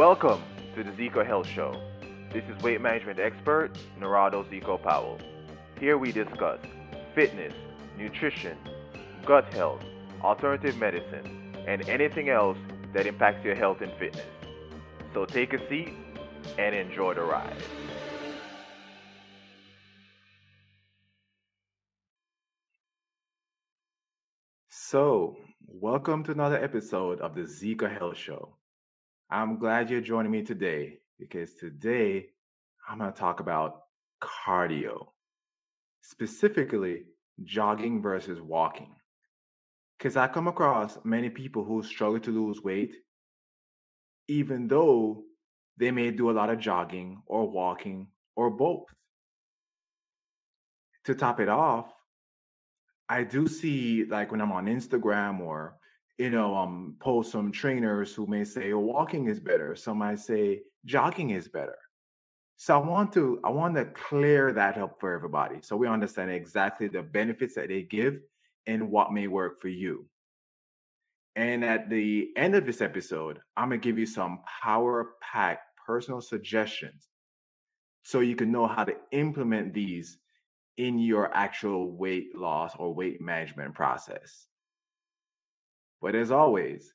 Welcome to the Zeco Health Show. This is weight management expert Narado Zeco Powell. Here we discuss fitness, nutrition, gut health, alternative medicine, and anything else that impacts your health and fitness. So take a seat and enjoy the ride. So, welcome to another episode of the Zeco Health Show. I'm glad you're joining me today because today I'm going to talk about cardio, specifically jogging versus walking. Because I come across many people who struggle to lose weight, even though they may do a lot of jogging or walking or both. To top it off, I do see like when I'm on Instagram or you know, um, post some trainers who may say, oh, walking is better. Some might say jogging is better. So I want to I want to clear that up for everybody so we understand exactly the benefits that they give and what may work for you. And at the end of this episode, I'm to give you some power pack personal suggestions so you can know how to implement these in your actual weight loss or weight management process. But as always,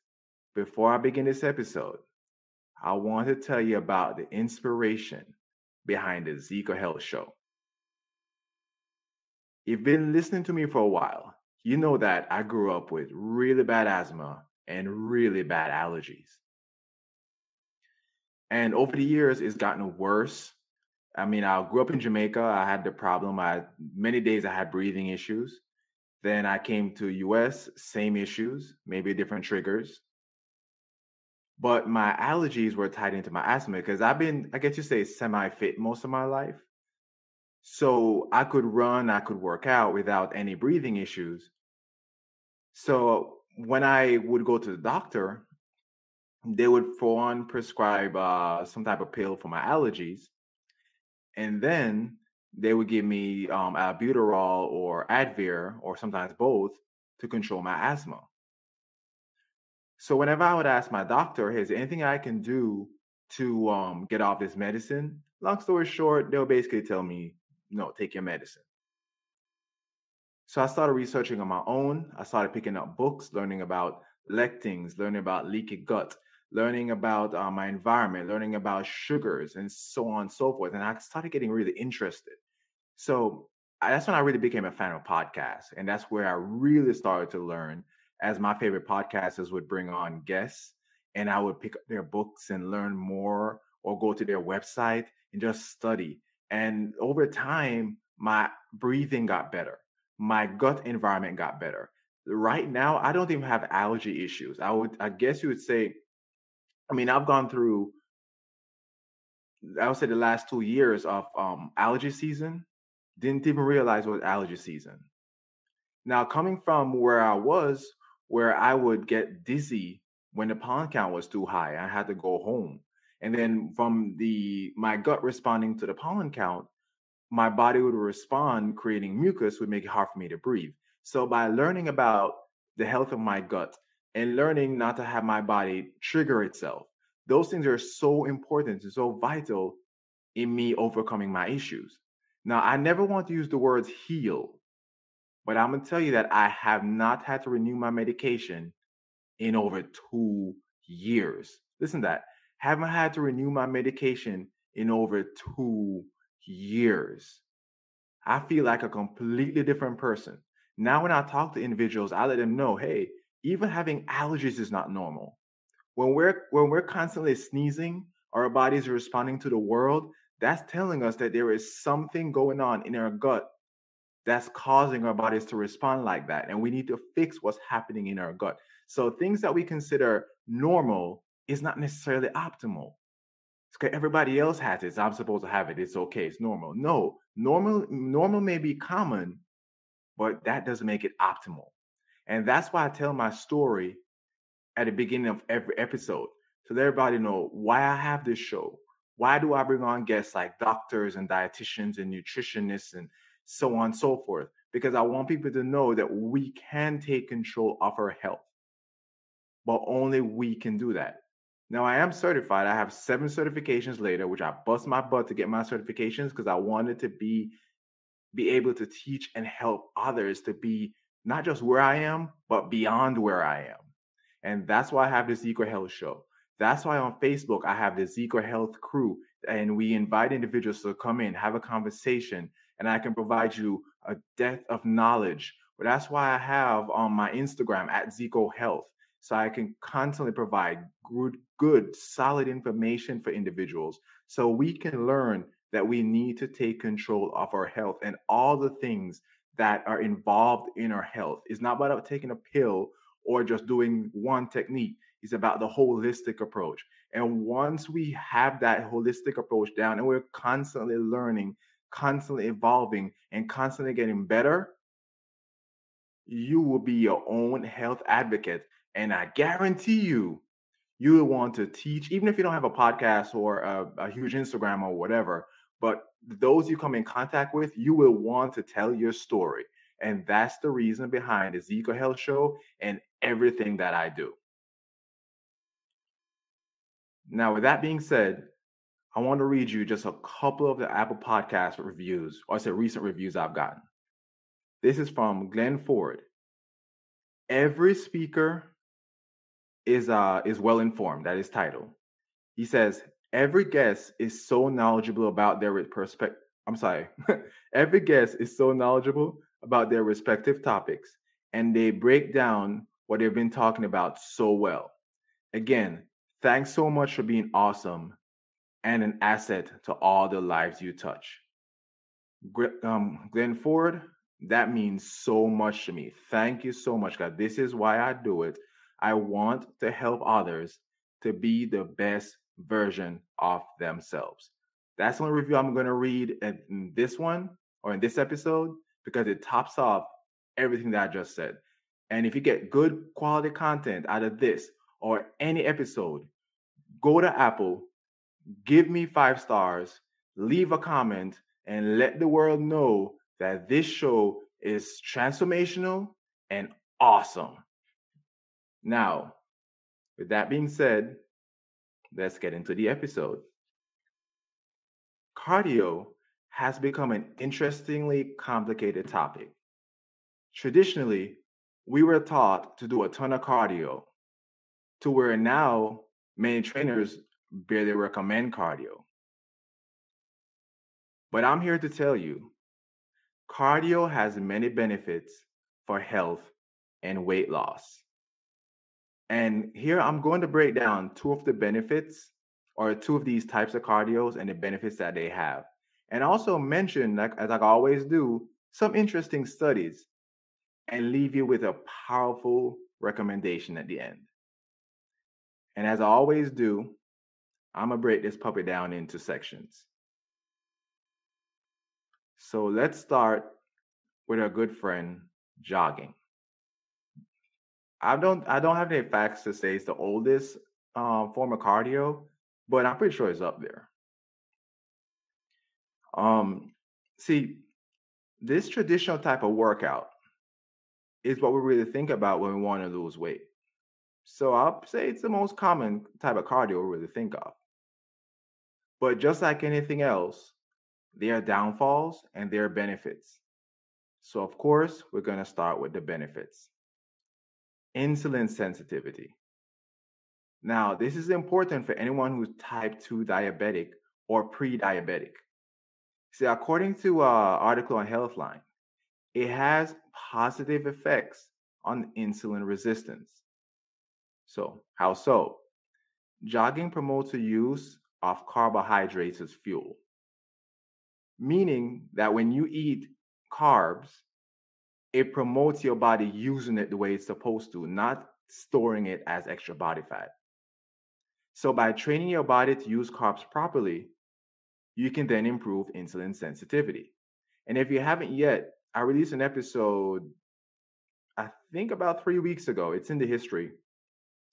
before I begin this episode, I want to tell you about the inspiration behind the Zeco Health Show. If you've been listening to me for a while, you know that I grew up with really bad asthma and really bad allergies. And over the years, it's gotten worse. I mean, I grew up in Jamaica. I had the problem. I many days I had breathing issues. Then I came to US, same issues, maybe different triggers. But my allergies were tied into my asthma because I've been, I guess you say, semi fit most of my life. So I could run, I could work out without any breathing issues. So when I would go to the doctor, they would for one prescribe uh, some type of pill for my allergies. And then they would give me um, albuterol or Advair, or sometimes both, to control my asthma. So whenever I would ask my doctor, "Hey, is there anything I can do to um, get off this medicine?" Long story short, they'll basically tell me, "No, take your medicine." So I started researching on my own. I started picking up books, learning about lectins, learning about leaky gut, learning about uh, my environment, learning about sugars, and so on and so forth. And I started getting really interested. So that's when I really became a fan of podcasts. And that's where I really started to learn as my favorite podcasters would bring on guests and I would pick up their books and learn more or go to their website and just study. And over time, my breathing got better. My gut environment got better. Right now, I don't even have allergy issues. I would, I guess you would say, I mean, I've gone through, I would say the last two years of um, allergy season didn't even realize it was allergy season. Now, coming from where I was, where I would get dizzy when the pollen count was too high, I had to go home. And then from the my gut responding to the pollen count, my body would respond, creating mucus, would make it hard for me to breathe. So by learning about the health of my gut and learning not to have my body trigger itself, those things are so important and so vital in me overcoming my issues. Now, I never want to use the words heal, but I'm going to tell you that I have not had to renew my medication in over two years. Listen to that. Haven't had to renew my medication in over two years. I feel like a completely different person. Now, when I talk to individuals, I let them know, hey, even having allergies is not normal. When we're when we're constantly sneezing, our bodies are responding to the world that's telling us that there is something going on in our gut that's causing our bodies to respond like that. And we need to fix what's happening in our gut. So things that we consider normal is not necessarily optimal. Okay, everybody else has it. So I'm supposed to have it. It's okay. It's normal. No, normal normal may be common, but that doesn't make it optimal. And that's why I tell my story at the beginning of every episode to let everybody know why I have this show, why do I bring on guests like doctors and dietitians and nutritionists and so on and so forth? Because I want people to know that we can take control of our health, but only we can do that. Now I am certified. I have seven certifications later, which I bust my butt to get my certifications because I wanted to be be able to teach and help others to be not just where I am, but beyond where I am. And that's why I have this Zeco Health Show. That's why on Facebook I have the Zeco Health Crew, and we invite individuals to come in, have a conversation, and I can provide you a depth of knowledge. But that's why I have on my Instagram at Zeco Health so I can constantly provide good, good, solid information for individuals so we can learn that we need to take control of our health and all the things that are involved in our health. It's not about taking a pill or just doing one technique. It's about the holistic approach. And once we have that holistic approach down and we're constantly learning, constantly evolving, and constantly getting better, you will be your own health advocate and I guarantee you, you will want to teach, even if you don't have a podcast or a, a huge Instagram or whatever. But those you come in contact with, you will want to tell your story. And that's the reason behind the Zeco Health Show and everything that I do. Now, with that being said, I want to read you just a couple of the Apple Podcast reviews, or I say recent reviews I've gotten. This is from Glenn Ford. Every speaker is uh is well informed. That is title. He says every guest is so knowledgeable about their perspective. I'm sorry. every guest is so knowledgeable about their respective topics, and they break down what they've been talking about so well. Again, thanks so much for being awesome and an asset to all the lives you touch. Um, Glenn Ford, that means so much to me. Thank you so much, God. This is why I do it I want to help others to be the best version of themselves. That's the only review I'm going to read in this one or in this episode because it tops off everything that I just said. And if you get good quality content out of this or any episode, go to Apple, give me five stars, leave a comment, and let the world know that this show is transformational and awesome. Now, with that being said, let's get into the episode. Cardio has become an interestingly complicated topic. Traditionally, we were taught to do a ton of cardio, to where now many trainers barely recommend cardio. But I'm here to tell you cardio has many benefits for health and weight loss. And here I'm going to break down two of the benefits or two of these types of cardios and the benefits that they have. And also mention, like as I always do, some interesting studies and leave you with a powerful recommendation at the end. And as I always do, I'm gonna break this puppy down into sections. So let's start with our good friend jogging. I don't I don't have any facts to say it's the oldest um, form of cardio, but I'm pretty sure it's up there. Um, see, this traditional type of workout is what we really think about when we want to lose weight. So I'll say it's the most common type of cardio we really think of. But just like anything else, there are downfalls and there are benefits. So of course, we're going to start with the benefits insulin sensitivity. Now, this is important for anyone who's type 2 diabetic or pre diabetic. See, according to an uh, article on Healthline, it has positive effects on insulin resistance. So, how so? Jogging promotes the use of carbohydrates as fuel, meaning that when you eat carbs, it promotes your body using it the way it's supposed to, not storing it as extra body fat. So, by training your body to use carbs properly, you can then improve insulin sensitivity. And if you haven't yet, I released an episode, I think about three weeks ago. It's in the history.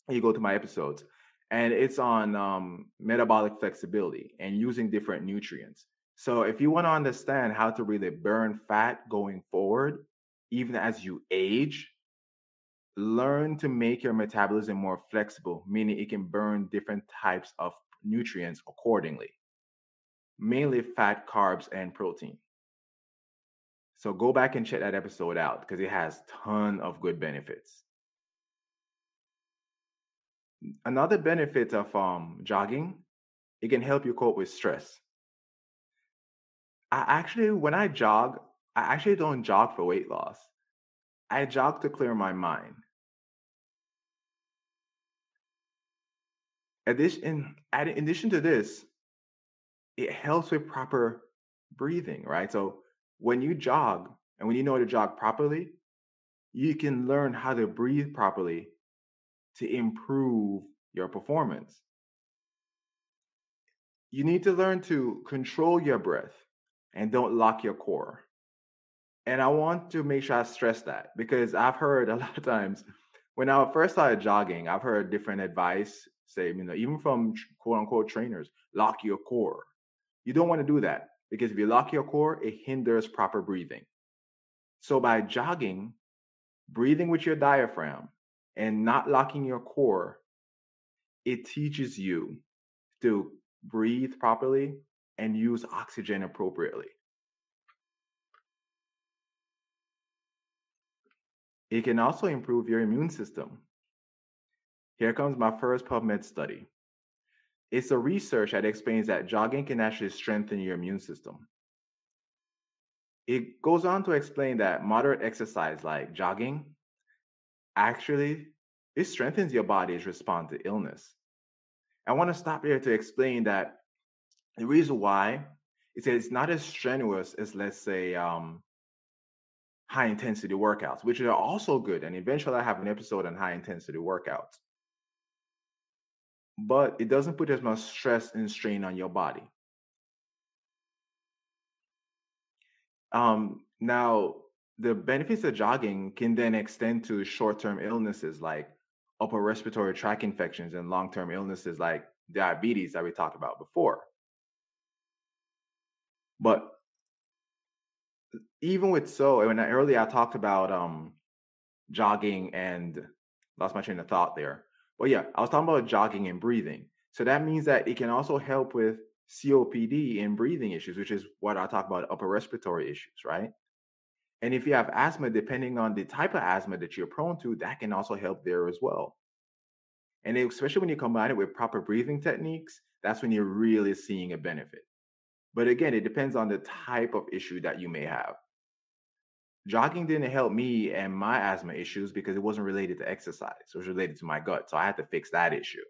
You go to my episodes, and it's on um, metabolic flexibility and using different nutrients. So, if you want to understand how to really burn fat going forward, even as you age, learn to make your metabolism more flexible, meaning it can burn different types of nutrients accordingly, mainly fat, carbs, and protein. So go back and check that episode out because it has ton of good benefits. Another benefit of um, jogging, it can help you cope with stress. I actually, when I jog, I actually don't jog for weight loss. I jog to clear my mind. Addition, in addition to this, it helps with proper breathing, right? So when you jog and when you know how to jog properly, you can learn how to breathe properly to improve your performance. You need to learn to control your breath and don't lock your core. And I want to make sure I stress that because I've heard a lot of times when I first started jogging, I've heard different advice say, you know, even from quote unquote trainers, lock your core. You don't want to do that because if you lock your core, it hinders proper breathing. So by jogging, breathing with your diaphragm, and not locking your core, it teaches you to breathe properly and use oxygen appropriately. It can also improve your immune system. Here comes my first PubMed study. It's a research that explains that jogging can actually strengthen your immune system. It goes on to explain that moderate exercise like jogging actually it strengthens your body's response to illness. I want to stop here to explain that the reason why is that it's not as strenuous as let's say um, high intensity workouts, which are also good. And eventually I have an episode on high intensity workouts. But it doesn't put as much stress and strain on your body. Um, now, the benefits of jogging can then extend to short term illnesses like upper respiratory tract infections and long term illnesses like diabetes that we talked about before. But even with so, when I, earlier I talked about um, jogging and lost my train of thought there. But yeah, I was talking about jogging and breathing. So that means that it can also help with COPD and breathing issues, which is what I talk about upper respiratory issues, right? And if you have asthma, depending on the type of asthma that you're prone to, that can also help there as well. And especially when you combine it with proper breathing techniques, that's when you're really seeing a benefit. But again, it depends on the type of issue that you may have. Jogging didn't help me and my asthma issues because it wasn't related to exercise. It was related to my gut. So I had to fix that issue.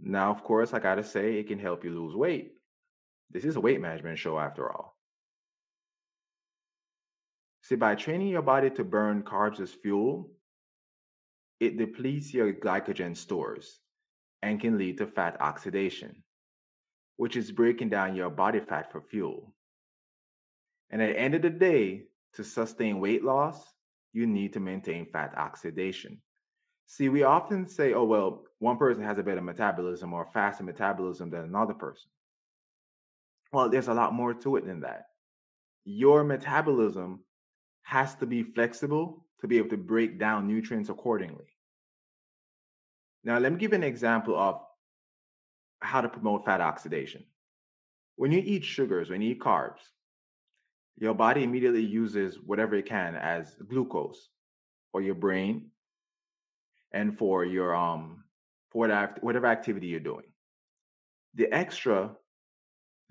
Now, of course, I got to say, it can help you lose weight. This is a weight management show after all. See, by training your body to burn carbs as fuel, it depletes your glycogen stores and can lead to fat oxidation, which is breaking down your body fat for fuel. And at the end of the day, to sustain weight loss, you need to maintain fat oxidation. See, we often say, oh, well, one person has a better metabolism or faster metabolism than another person. Well, there's a lot more to it than that. Your metabolism has to be flexible to be able to break down nutrients accordingly. Now, let me give an example of how to promote fat oxidation. When you eat sugars, when you eat carbs, your body immediately uses whatever it can as glucose for your brain and for your um for whatever, whatever activity you're doing. The extra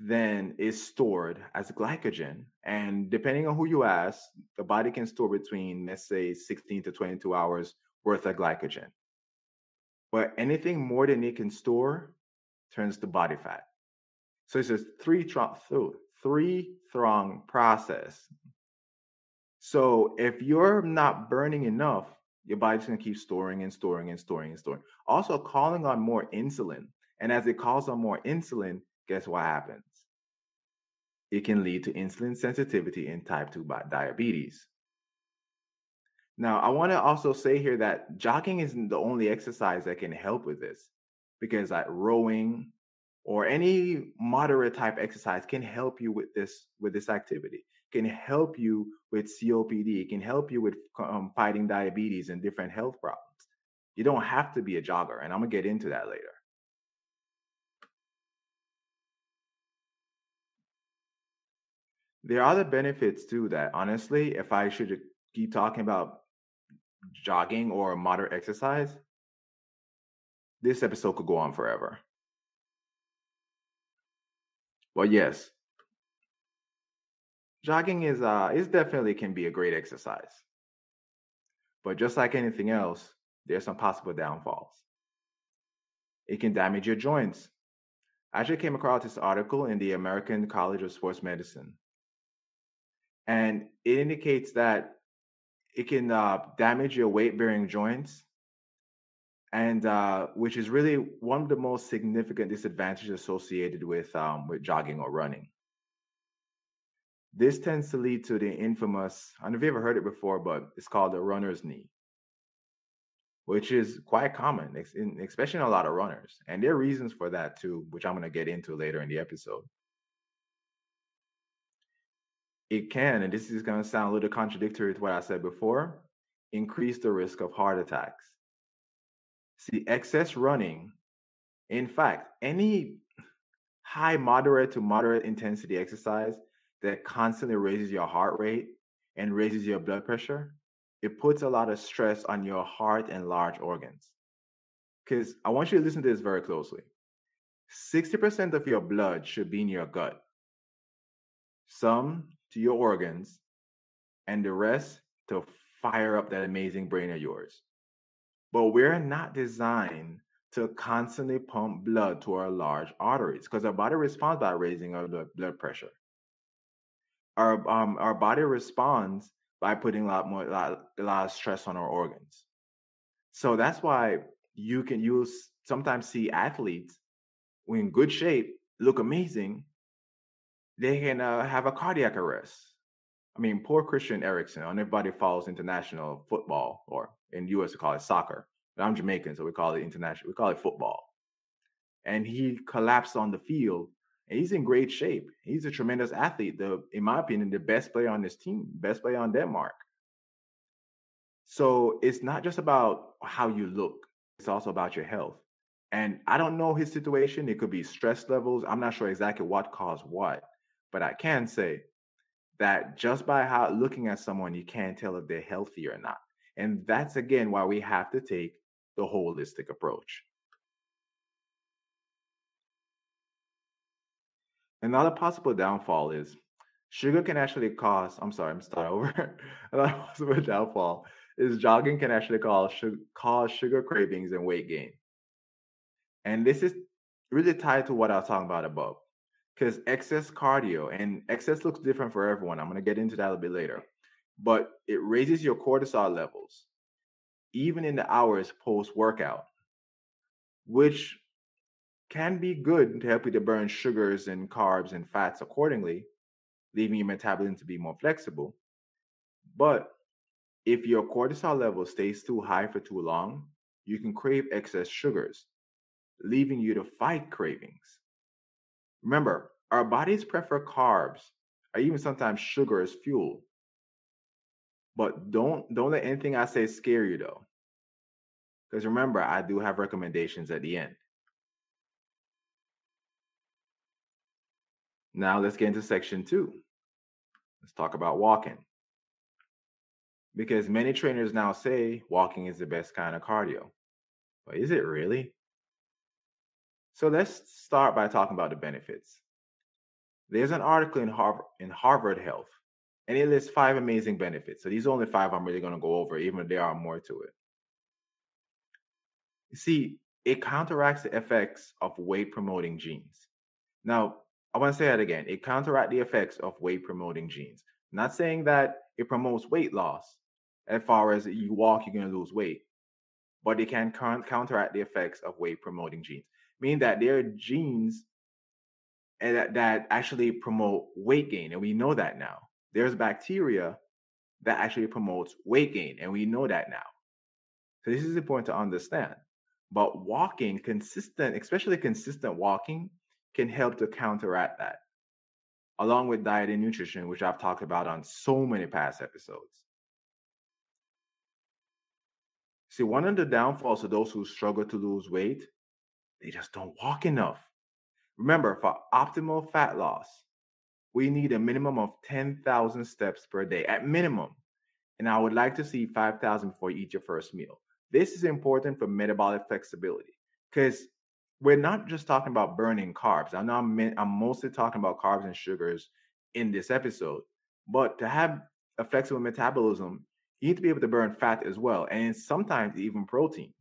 then is stored as glycogen. And depending on who you ask, the body can store between, let's say, 16 to 22 hours worth of glycogen. But anything more than it can store turns to body fat. So it's a three three throng process. So if you're not burning enough, your body's gonna keep storing and storing and storing and storing. Also calling on more insulin. And as it calls on more insulin, guess what happens? It can lead to insulin sensitivity and type 2 diabetes. Now, I want to also say here that jogging isn't the only exercise that can help with this because like rowing or any moderate type exercise can help you with this with this activity can help you with COPD. Can help you with um, fighting diabetes and different health problems. You don't have to be a jogger, and I'm gonna get into that later. There are other benefits too that honestly, if I should keep talking about jogging or moderate exercise, this episode could go on forever. But yes, jogging is uh is definitely can be a great exercise. But just like anything else, there's some possible downfalls. It can damage your joints. I actually came across this article in the American College of Sports Medicine. And it indicates that it can uh, damage your weight bearing joints and uh, which is really one of the most significant disadvantages associated with um, with jogging or running. This tends to lead to the infamous, I don't know if you ever heard it before, but it's called the runner's knee, which is quite common, especially in a lot of runners. And there are reasons for that too, which I'm going to get into later in the episode. It can, and this is going to sound a little contradictory to what I said before, increase the risk of heart attacks. See, excess running, in fact, any high, moderate to moderate intensity exercise that constantly raises your heart rate and raises your blood pressure, it puts a lot of stress on your heart and large organs. Because I want you to listen to this very closely. 60% of your blood should be in your gut, some to your organs, and the rest to fire up that amazing brain of yours. But we're not designed to constantly pump blood to our large arteries because our body responds by raising our blood pressure. Our um, our body responds by putting a lot more a lot, a lot of stress on our organs. So that's why you can use sometimes see athletes in good shape look amazing. They can uh, have a cardiac arrest. I mean, poor Christian Eriksen. Everybody follows international football or in US we call it soccer. But I'm Jamaican, so we call it international. We call it football. And he collapsed on the field, and he's in great shape. He's a tremendous athlete. The, in my opinion, the best player on this team, best player on Denmark. So it's not just about how you look; it's also about your health. And I don't know his situation. It could be stress levels. I'm not sure exactly what caused what, but I can say that just by how looking at someone, you can't tell if they're healthy or not. And that's again why we have to take the holistic approach. Another possible downfall is sugar can actually cause, I'm sorry, I'm starting over. Another possible downfall is jogging can actually cause, cause sugar cravings and weight gain. And this is really tied to what I was talking about above. Because excess cardio and excess looks different for everyone. I'm going to get into that a bit later. But it raises your cortisol levels, even in the hours post workout, which can be good to help you to burn sugars and carbs and fats accordingly, leaving your metabolism to be more flexible. But if your cortisol level stays too high for too long, you can crave excess sugars, leaving you to fight cravings. Remember, our bodies prefer carbs or even sometimes sugar as fuel but don't don't let anything I say scare you though. Because remember, I do have recommendations at the end. Now let's get into section two. Let's talk about walking. Because many trainers now say walking is the best kind of cardio. But is it really? So let's start by talking about the benefits. There's an article in Harvard, in Harvard Health and it lists five amazing benefits. So these are only five I'm really going to go over, even if there are more to it. You see, it counteracts the effects of weight promoting genes. Now, I want to say that again. It counteracts the effects of weight promoting genes. I'm not saying that it promotes weight loss. As far as you walk, you're going to lose weight, but it can counteract the effects of weight promoting genes, meaning that there are genes eh, that, that actually promote weight gain, and we know that now there's bacteria that actually promotes weight gain, and we know that now. So this is important to understand. But walking, consistent, especially consistent walking, can help to counteract that. along with diet and nutrition, which I've talked about on so many past episodes. See, one of the downfalls of those who struggle to lose weight, they just don't walk enough. Remember, for optimal fat loss, we need a minimum of 10,000 steps per day at minimum. And I would like to see 5,000 before you eat your first meal. This is important for metabolic flexibility because we're not just talking about burning carbs. I know I'm, I'm mostly talking about carbs and sugars in this episode, but to have a flexible metabolism, you need to be able to burn fat as well, and sometimes even protein.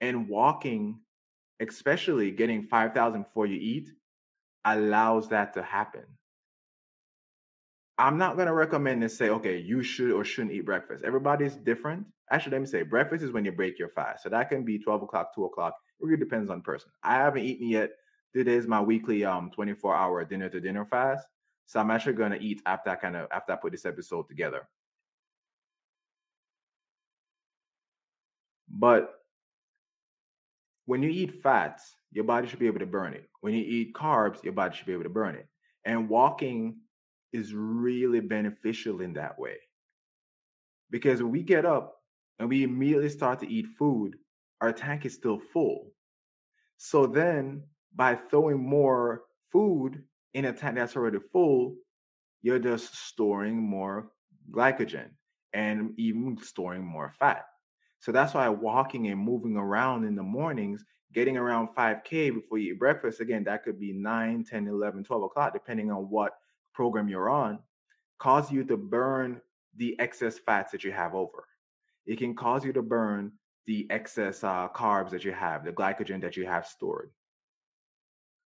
And walking, especially getting 5,000 before you eat, allows that to happen. I'm not going to recommend and say, okay, you should or shouldn't eat breakfast. Everybody's different. Actually, let me say breakfast is when you break your fast. So that can be 12 o'clock, 2 o'clock. It really depends on person. I haven't eaten yet. Today is my weekly um 24 hour dinner to dinner fast. So I'm actually going to eat after I kind of after I put this episode together. But when you eat fats, your body should be able to burn it. When you eat carbs, your body should be able to burn it. And walking is really beneficial in that way. Because when we get up and we immediately start to eat food, our tank is still full. So then, by throwing more food in a tank that's already full, you're just storing more glycogen and even storing more fat. So that's why walking and moving around in the mornings, getting around 5K before you eat breakfast, again, that could be 9, 10, 11, 12 o'clock, depending on what program you're on, cause you to burn the excess fats that you have over. It can cause you to burn the excess uh, carbs that you have, the glycogen that you have stored.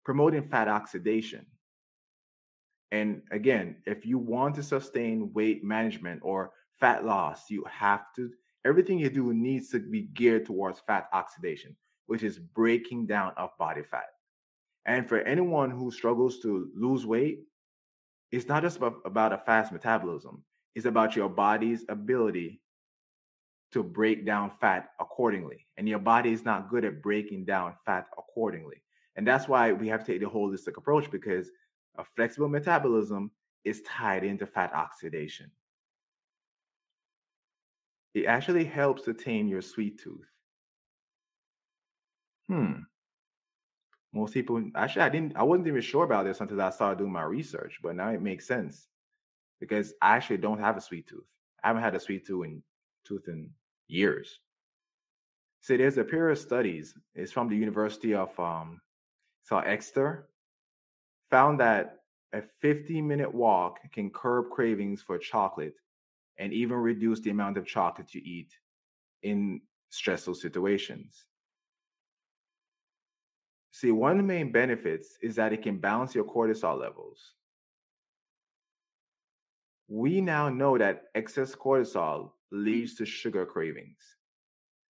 Promoting fat oxidation. And again, if you want to sustain weight management or fat loss, you have to, everything you do needs to be geared towards fat oxidation, which is breaking down of body fat. And for anyone who struggles to lose weight, it's not just about, a fast metabolism, it's about your body's ability to break down fat accordingly. And your body is not good at breaking down fat accordingly. And that's why we have to take the holistic approach because a flexible metabolism is tied into fat oxidation. It actually helps to tame your sweet tooth. Hmm. Most people actually I didn't I wasn't even sure about this until I started doing my research, but now it makes sense because I actually don't have a sweet tooth. I haven't had a sweet tooth in tooth in years. So there's a pair of studies. It's from the University of um, so Exeter. Found that a 50 minute walk can curb cravings for chocolate and even reduce the amount of chocolate you eat in stressful situations. See, one of the main benefits is that it can balance your cortisol levels. We now know that excess cortisol leads to sugar cravings.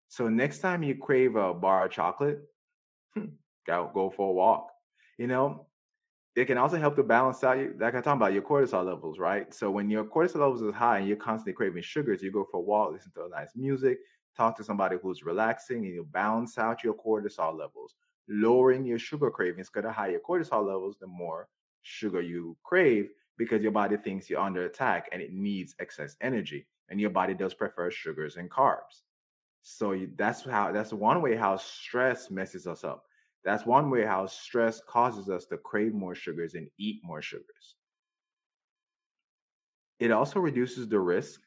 So next time you crave a bar of chocolate, hmm, go go for a walk. You know, it can also help to balance out, like I talked about, your cortisol levels, right? So when your cortisol levels is high and you're constantly craving sugars, you go for a walk, listen to nice music, talk to somebody who's relaxing, and you balance out your cortisol levels lowering your sugar cravings because the higher cortisol levels, the more sugar you crave because your body thinks you're under attack and it needs excess energy. And your body does prefer sugars and carbs. So that's how that's one way how stress messes us up. That's one way how stress causes us to crave more sugars and eat more sugars. It also reduces the risk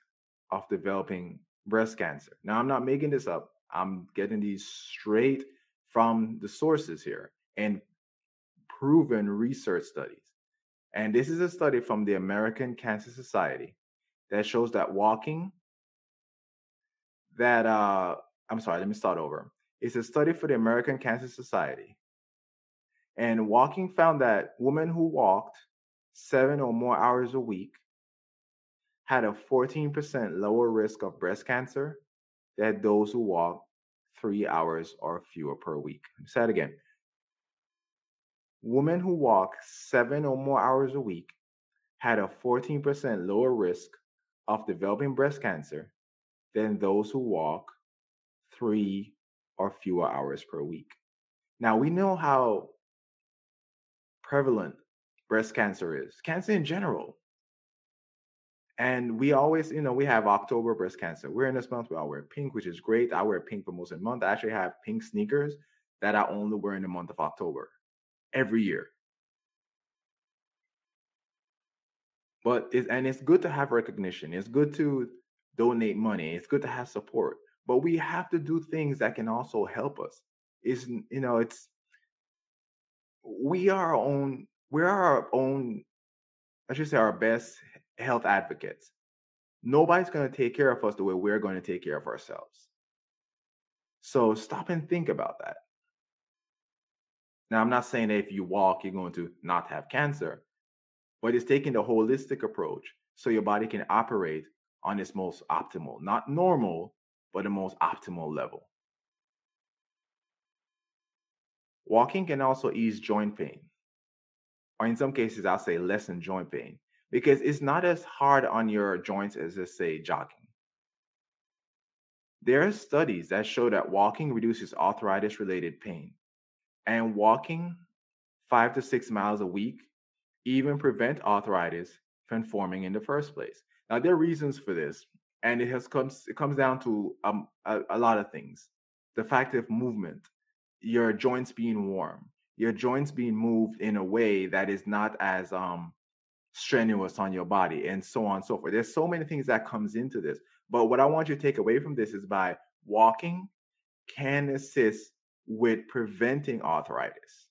of developing breast cancer. Now, I'm not making this up. I'm getting these straight from the sources here and proven research studies. And this is a study from the American Cancer Society that shows that walking, that, uh, I'm sorry, let me start over. It's a study for the American Cancer Society. And walking found that women who walked seven or more hours a week had a 14% lower risk of breast cancer than those who walked three hours or fewer per week. Say it again. Women who walk seven or more hours a week had a 14% lower risk of developing breast cancer than those who walk three or fewer hours per week. Now, we know how prevalent breast cancer is, cancer in general. And we always, you know, we have October breast cancer. This month, we all wear pink, which is great. I wear pink for most of the month. I actually have pink sneakers that I only wear in the month of October every year. But it's and it's good to have recognition. It's good to donate money. It's good to have support. But we have to do things that can also help us. Is you know, it's we are our own, we're our own, I should say our best health advocates. Nobody's going to take care of us the way we're going to take care of ourselves. So stop and think about that. Now, I'm not saying that if you walk, you're going to not have cancer, but it's taking the holistic approach so your body can operate on its most optimal, not normal, but the most optimal level. Walking can also ease joint pain, or in some cases, I'll say lessen joint pain because it's not as hard on your joints as, let's say, jogging. There are studies that show that walking reduces arthritis related pain, and walking five to six miles a week even prevent arthritis from forming in the first place. Now, there are reasons for this, and it has comes it comes down to um, a, a lot of things. The fact of movement, your joints being warm, your joints being moved in a way that is not as um strenuous on your body and so on and so forth. There's so many things that comes into this. But what I want you to take away from this is by walking can assist with preventing arthritis.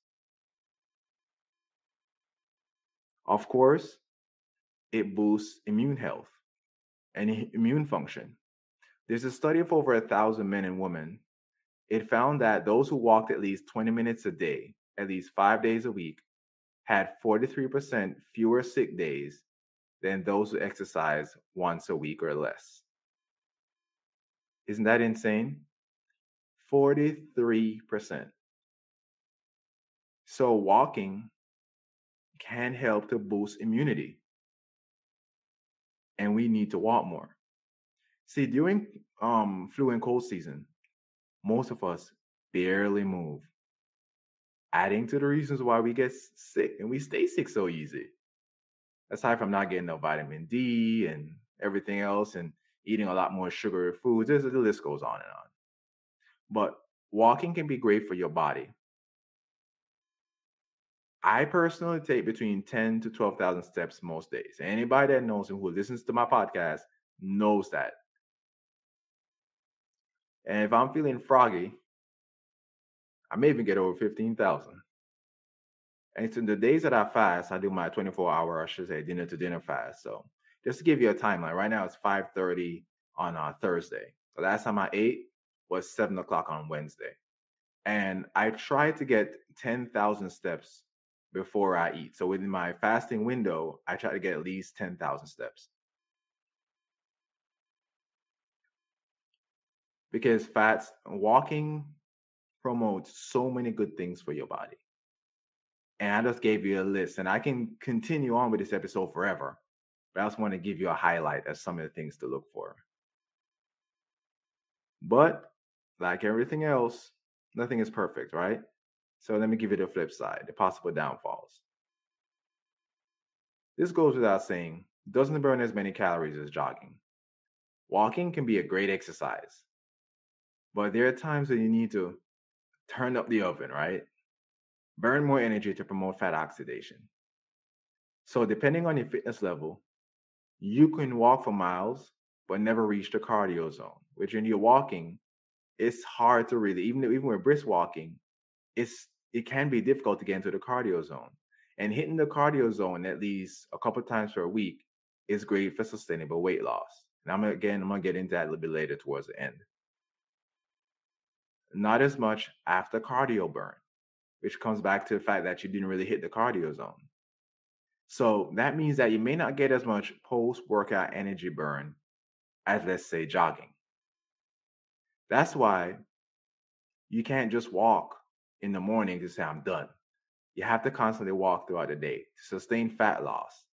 Of course, it boosts immune health and immune function. There's a study of over a thousand men and women. It found that those who walked at least 20 minutes a day, at least five days a week, had 43% fewer sick days than those who exercise once a week or less. Isn't that insane? 43%. So, walking can help to boost immunity. And we need to walk more. See, during um, flu and cold season, most of us barely move adding to the reasons why we get sick and we stay sick so easy. Aside from not getting no vitamin D and everything else and eating a lot more sugary foods, the list goes on and on. But walking can be great for your body. I personally take between 10 to 12,000 steps most days. Anybody that knows and who listens to my podcast knows that. And if I'm feeling froggy, I may even get over 15,000. And so the days that I fast, I do my 24 hour, I should say, dinner to dinner fast. So just to give you a timeline, right now it's 5:30 on uh, Thursday. The last time I ate was seven o'clock on Wednesday, and I try to get 10,000 steps before I eat. So within my fasting window, I try to get at least 10,000 steps. Because fats, walking promotes so many good things for your body. And I just gave you a list, and I can continue on with this episode forever, but I just want to give you a highlight of some of the things to look for. But like everything else, nothing is perfect, right? So let me give you the flip side, the possible downfalls. This goes without saying, doesn't burn as many calories as jogging. Walking can be a great exercise, but there are times when you need to turn up the oven, right? Burn more energy to promote fat oxidation. So, depending on your fitness level, you can walk for miles but never reach the cardio zone, which when you're walking, it's hard to really, even, even with brisk walking, it's it can be difficult to get into the cardio zone. And hitting the cardio zone at least a couple times per week is great for sustainable weight loss. And I'm again, I'm gonna get into that a little bit later towards the end not as much after cardio burn, which comes back to the fact that you didn't really hit the cardio zone. So that means that you may not get as much post workout energy burn as, let's say, jogging. That's why you can't just walk in the morning to say, I'm done. You have to constantly walk throughout the day to sustain fat loss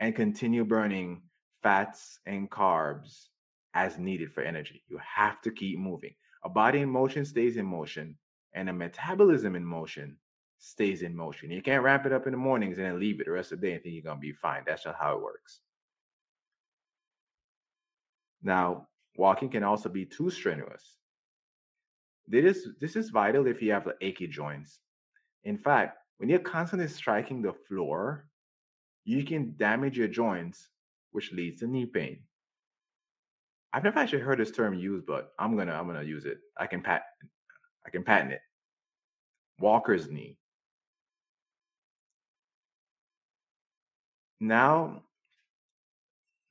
and continue burning fats and carbs as needed for energy. You have to keep moving. A body in motion stays in motion, and a metabolism in motion stays in motion. You can't ramp it up in the mornings and then leave it the rest of the day and think you're going to be fine. That's not how it works. Now, walking can also be too strenuous. This is, this is vital if you have like, achy joints. In fact, when you're constantly striking the floor, you can damage your joints, which leads to knee pain. I've never actually heard this term used, but I'm gonna I'm gonna use it. I can pat I can patent it. Walker's knee. Now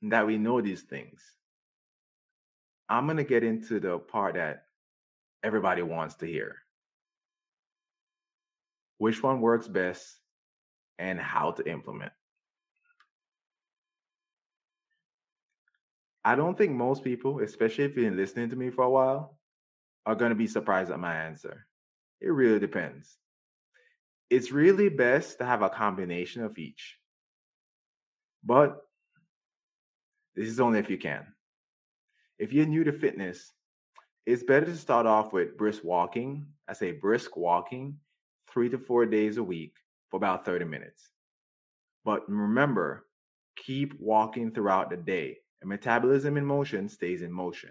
that we know these things, I'm to get into the part that everybody wants to hear. Which one works best and how to implement. I don't think most people, especially if you've been listening to me for a while, are going to be surprised at my answer. It really depends. It's really best to have a combination of each. But this is only if you can. If you're new to fitness, it's better to start off with brisk walking. I say brisk walking three to four days a week for about 30 minutes. But remember, keep walking throughout the day. And metabolism in motion stays in motion.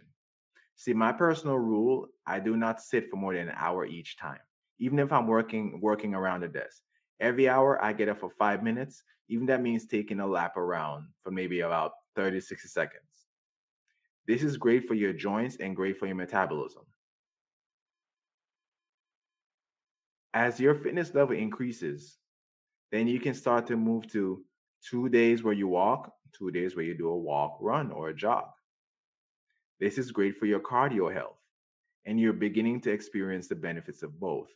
See, my personal rule, I do not sit for more than an hour each time, even if I'm working working around the desk. Every hour I get up for five minutes, even that means taking a lap around for maybe about 30, 60 seconds. This is great for your joints and great for your metabolism. As your fitness level increases, then you can start to move to two days where you walk, two days where you do a walk, run, or a jog. This is great for your cardio health, and you're beginning to experience the benefits of both.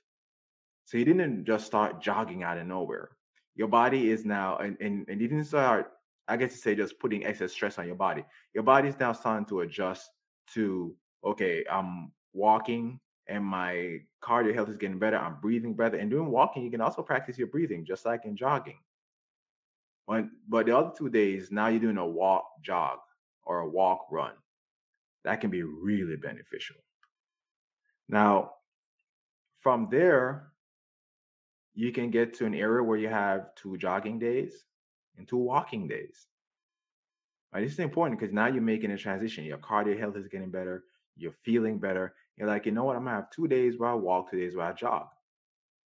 So you didn't just start jogging out of nowhere. Your body is now, and, and, and you didn't start, I guess to say, just putting excess stress on your body. Your body is now starting to adjust to, okay, I'm walking and my cardio health is getting better. I'm breathing better. And doing walking, you can also practice your breathing, just like in jogging. But, but the other two days, now you're doing a walk jog or a walk run. That can be really beneficial. Now, from there, you can get to an area where you have two jogging days and two walking days. Right, this is important because now you're making a transition. Your cardio health is getting better. You're feeling better. You're like, you know what? I'm gonna have two days where I walk, two days where I jog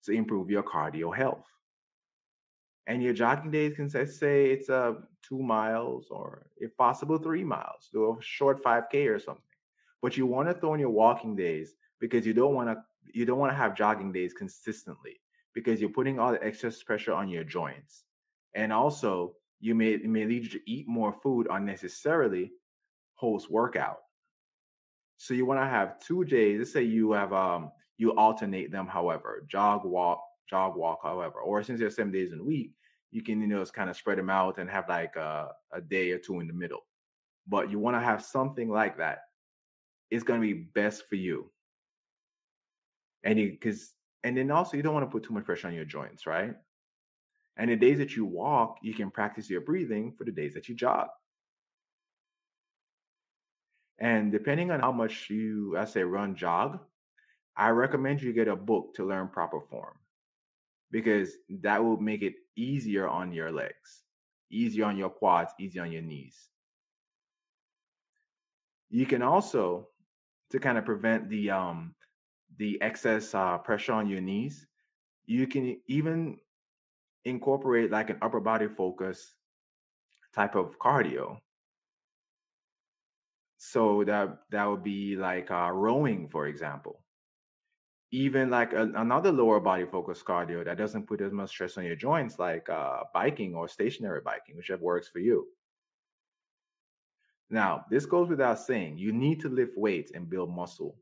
to improve your cardio health. And your jogging days can say, say it's uh, two miles or, if possible, three miles. Do a short 5K or something. But you want to throw in your walking days because you don't want to you don't want to have jogging days consistently because you're putting all the excess pressure on your joints. And also, you may it may lead you to eat more food unnecessarily post workout. So you want to have two days. Let's say you have um you alternate them, however, jog, walk, jog, walk, however, or since there's seven days in a week, you can you know just kind of spread them out and have like a, a day or two in the middle. But you want to have something like that. It's going to be best for you. And you because and then also you don't want to put too much pressure on your joints, right? And the days that you walk, you can practice your breathing for the days that you jog. And depending on how much you, I say, run, jog, I recommend you get a book to learn proper form because that will make it easier on your legs, easier on your quads, easier on your knees. You can also, to kind of prevent the um, the excess uh, pressure on your knees, you can even incorporate like an upper body focus type of cardio. So that that would be like uh, rowing, for example. Even like a, another lower body focus cardio that doesn't put as much stress on your joints, like uh, biking or stationary biking, whichever works for you. Now, this goes without saying, you need to lift weights and build muscle.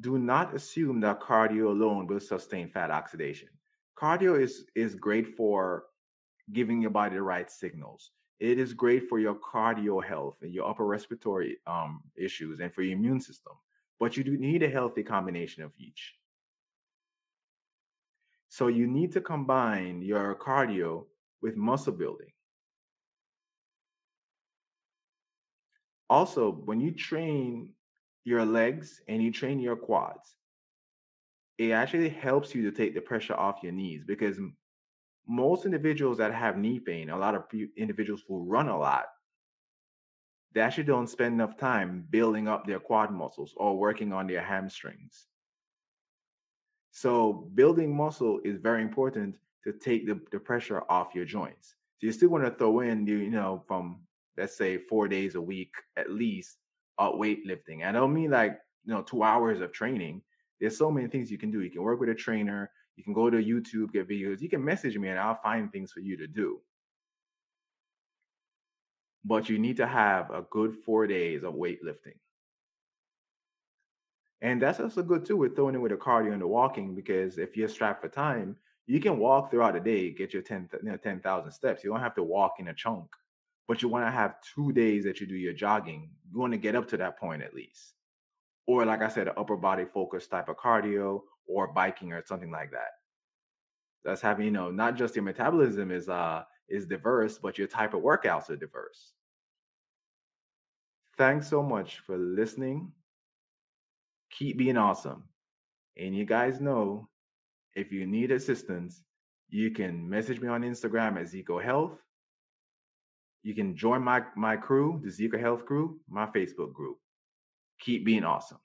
Do not assume that cardio alone will sustain fat oxidation cardio is is great for giving your body the right signals. It is great for your cardio health and your upper respiratory um, issues and for your immune system. But you do need a healthy combination of each. So you need to combine your cardio with muscle building. Also, when you train your legs and you train your quads, it actually helps you to take the pressure off your knees because most individuals that have knee pain, a lot of individuals who run a lot, they actually don't spend enough time building up their quad muscles or working on their hamstrings. So building muscle is very important to take the, the pressure off your joints. So you still want to throw in, you, you know, from let's say four days a week at least, uh, weightlifting. I don't mean like you know two hours of training. There's so many things you can do. You can work with a trainer. You can go to YouTube, get videos. You can message me, and I'll find things for you to do. But you need to have a good four days of weightlifting. And that's also good too with throwing in with the cardio and the walking because if you're strapped for time, you can walk throughout the day, get your 10, you know, 10,000 steps. You don't have to walk in a chunk, but you want to have two days that you do your jogging. You want to get up to that point at least. Or, like I said, an upper body focus type of cardio or biking or something like that. That's having, you know, not just your metabolism is uh is diverse, but your type of workouts are diverse. Thanks so much for listening keep being awesome. And you guys know if you need assistance, you can message me on Instagram at Zeco Health. You can join my, my crew, the Zeco Health crew, my Facebook group. Keep being awesome.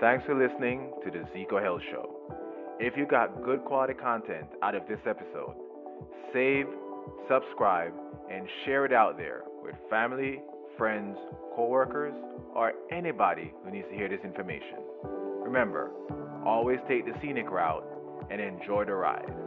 Thanks for listening to the Zeco Health Show. If you got good quality content out of this episode, save, subscribe, and share it out there with family, friends, coworkers, or anybody who needs to hear this information. Remember, always take the scenic route and enjoy the ride.